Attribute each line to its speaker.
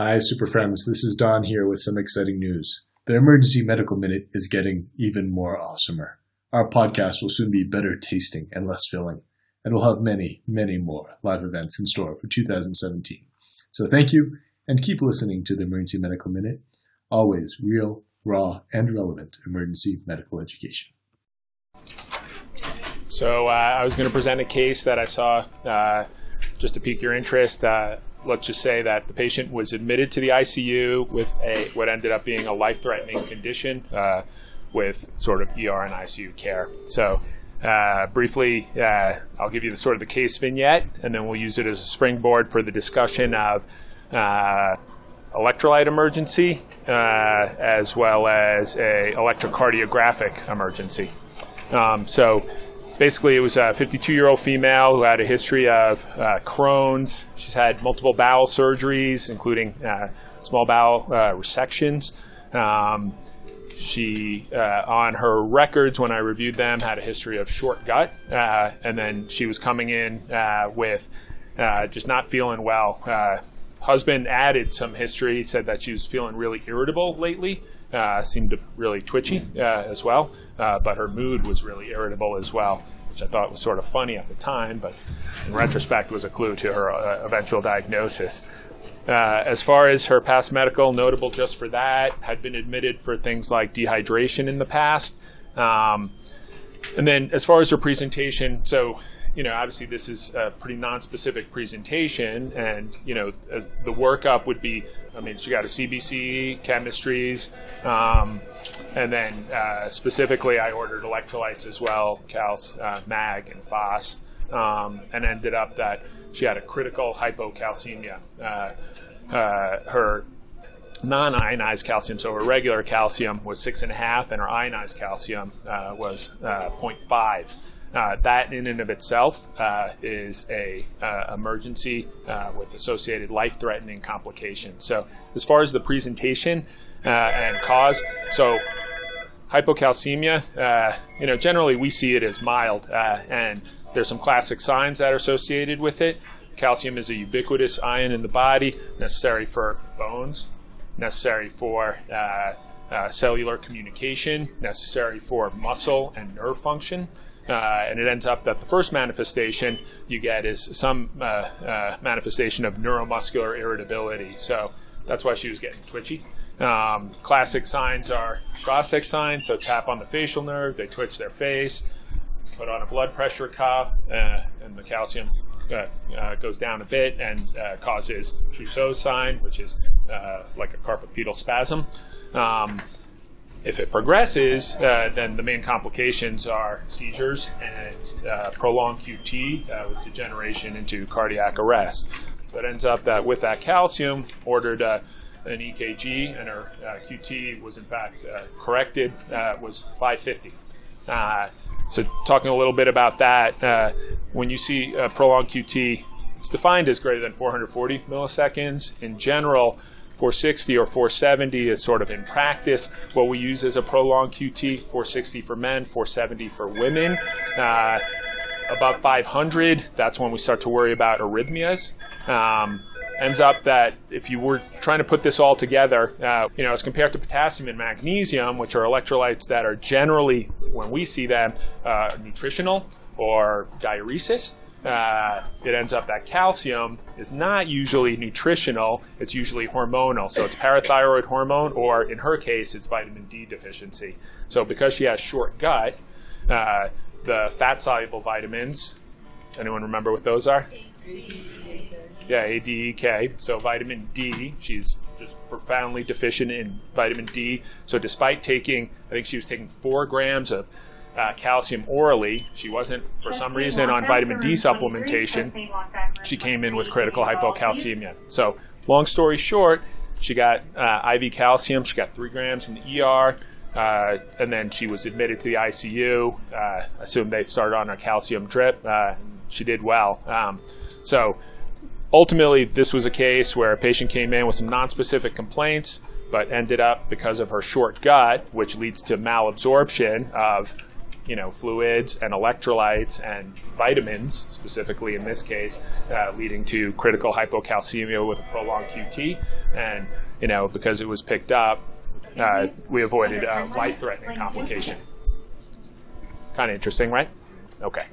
Speaker 1: Hi, Super Friends. This is Don here with some exciting news. The Emergency Medical Minute is getting even more awesomer. Our podcast will soon be better tasting and less filling, and we'll have many, many more live events in store for 2017. So thank you, and keep listening to the Emergency Medical Minute. Always real, raw, and relevant emergency medical education.
Speaker 2: So uh, I was going to present a case that I saw uh, just to pique your interest. Uh, let's just say that the patient was admitted to the ICU with a what ended up being a life-threatening condition uh, with sort of ER and ICU care. So. Uh, briefly, uh, I'll give you the sort of the case vignette, and then we'll use it as a springboard for the discussion of electrolyte emergency, as well as a electrocardiographic emergency. Um, so basically, it was a 52 year old female who had a history of uh, Crohn's. She's had multiple bowel surgeries, including uh, small bowel uh, resections. Um, she, uh, on her records, when I reviewed them, had a history of short gut, uh, and then she was coming in uh, with just not feeling well. Husband added some history, said that she was feeling really irritable lately. Uh, seemed really twitchy uh, as well, uh, but her mood was really irritable as well, which I thought was sort of funny at the time, but in retrospect was a clue to her uh, eventual diagnosis. Uh, as far as her past medical, notable just for that, had been admitted for things like dehydration in the past. Um, and then as far as her presentation, so you know, obviously this is a pretty non-specific presentation, and you know, uh, the workup would be, I mean, she got a CBC, chemistries, um, and then uh, specifically, I ordered electrolytes as well, cals, uh, mag, and phos, um, and ended up that she had a critical hypocalcemia. Uh, uh, her non-ionized calcium, so her regular calcium was six and a half, and her ionized calcium uh, was 0.5. Uh, that in and of itself uh, is a uh, emergency uh, with associated life-threatening complications. So, as far as the presentation uh, and cause, so hypocalcemia, uh, you know, generally we see it as mild, and there's some classic signs that are associated with it. Calcium is a ubiquitous ion in the body, necessary for bones, necessary for cellular communication, necessary for muscle and nerve function. Uh, and it ends up that the first manifestation you get is some uh, uh, manifestation of neuromuscular irritability. So that's why she was getting twitchy. Um, classic signs are Chvostek signs, so tap on the facial nerve, they twitch their face, put on a blood pressure cuff, uh, and the calcium uh, uh, goes down a bit and causes Trousseau sign, which is like a carpopedal spasm. Um, if it progresses, uh, then the main complications are seizures and uh, prolonged QT uh, with degeneration into cardiac arrest. So it ends up that with that calcium, ordered uh, an EKG, and her uh, QT was in fact uh, corrected, was 550. so talking a little bit about that, when you see prolonged QT, it's defined as greater than 440 milliseconds. In general, 460 or 470 is sort of in practice. What we use is a prolonged QT, 460 for men, 470 for women. Uh, above 500, that's when we start to worry about arrhythmias. Um, ends up that if you were trying to put this all together, uh, you know, as compared to potassium and magnesium, which are electrolytes that are generally, when we see them, uh, nutritional or diuresis, uh, it ends up that calcium is not usually nutritional, it's usually hormonal. So it's parathyroid hormone, or in her case, it's vitamin D deficiency. So because she has short gut, uh, the fat soluble vitamins, anyone remember what those are? Yeah, A, D, E, K. So vitamin D, she's just profoundly deficient in vitamin D. So despite taking, I think she was taking four grams of uh, calcium orally. She wasn't, for some reason, on vitamin D supplementation. She came in with critical hypocalcemia. So, long story short, she got uh, IV calcium. She got three grams in the ER. Uh, and then she was admitted to the ICU. Uh, assumed they started on a calcium drip. Uh, she did well. Um, so ultimately, this was a case where a patient came in with some nonspecific complaints, but ended up because of her short gut, which leads to malabsorption of you know fluids and electrolytes and vitamins, specifically in this case, uh, leading to critical hypocalcemia with a prolonged QT. And you know because it was picked up, uh, we avoided a life-threatening complication. Kind of interesting, right? Okay.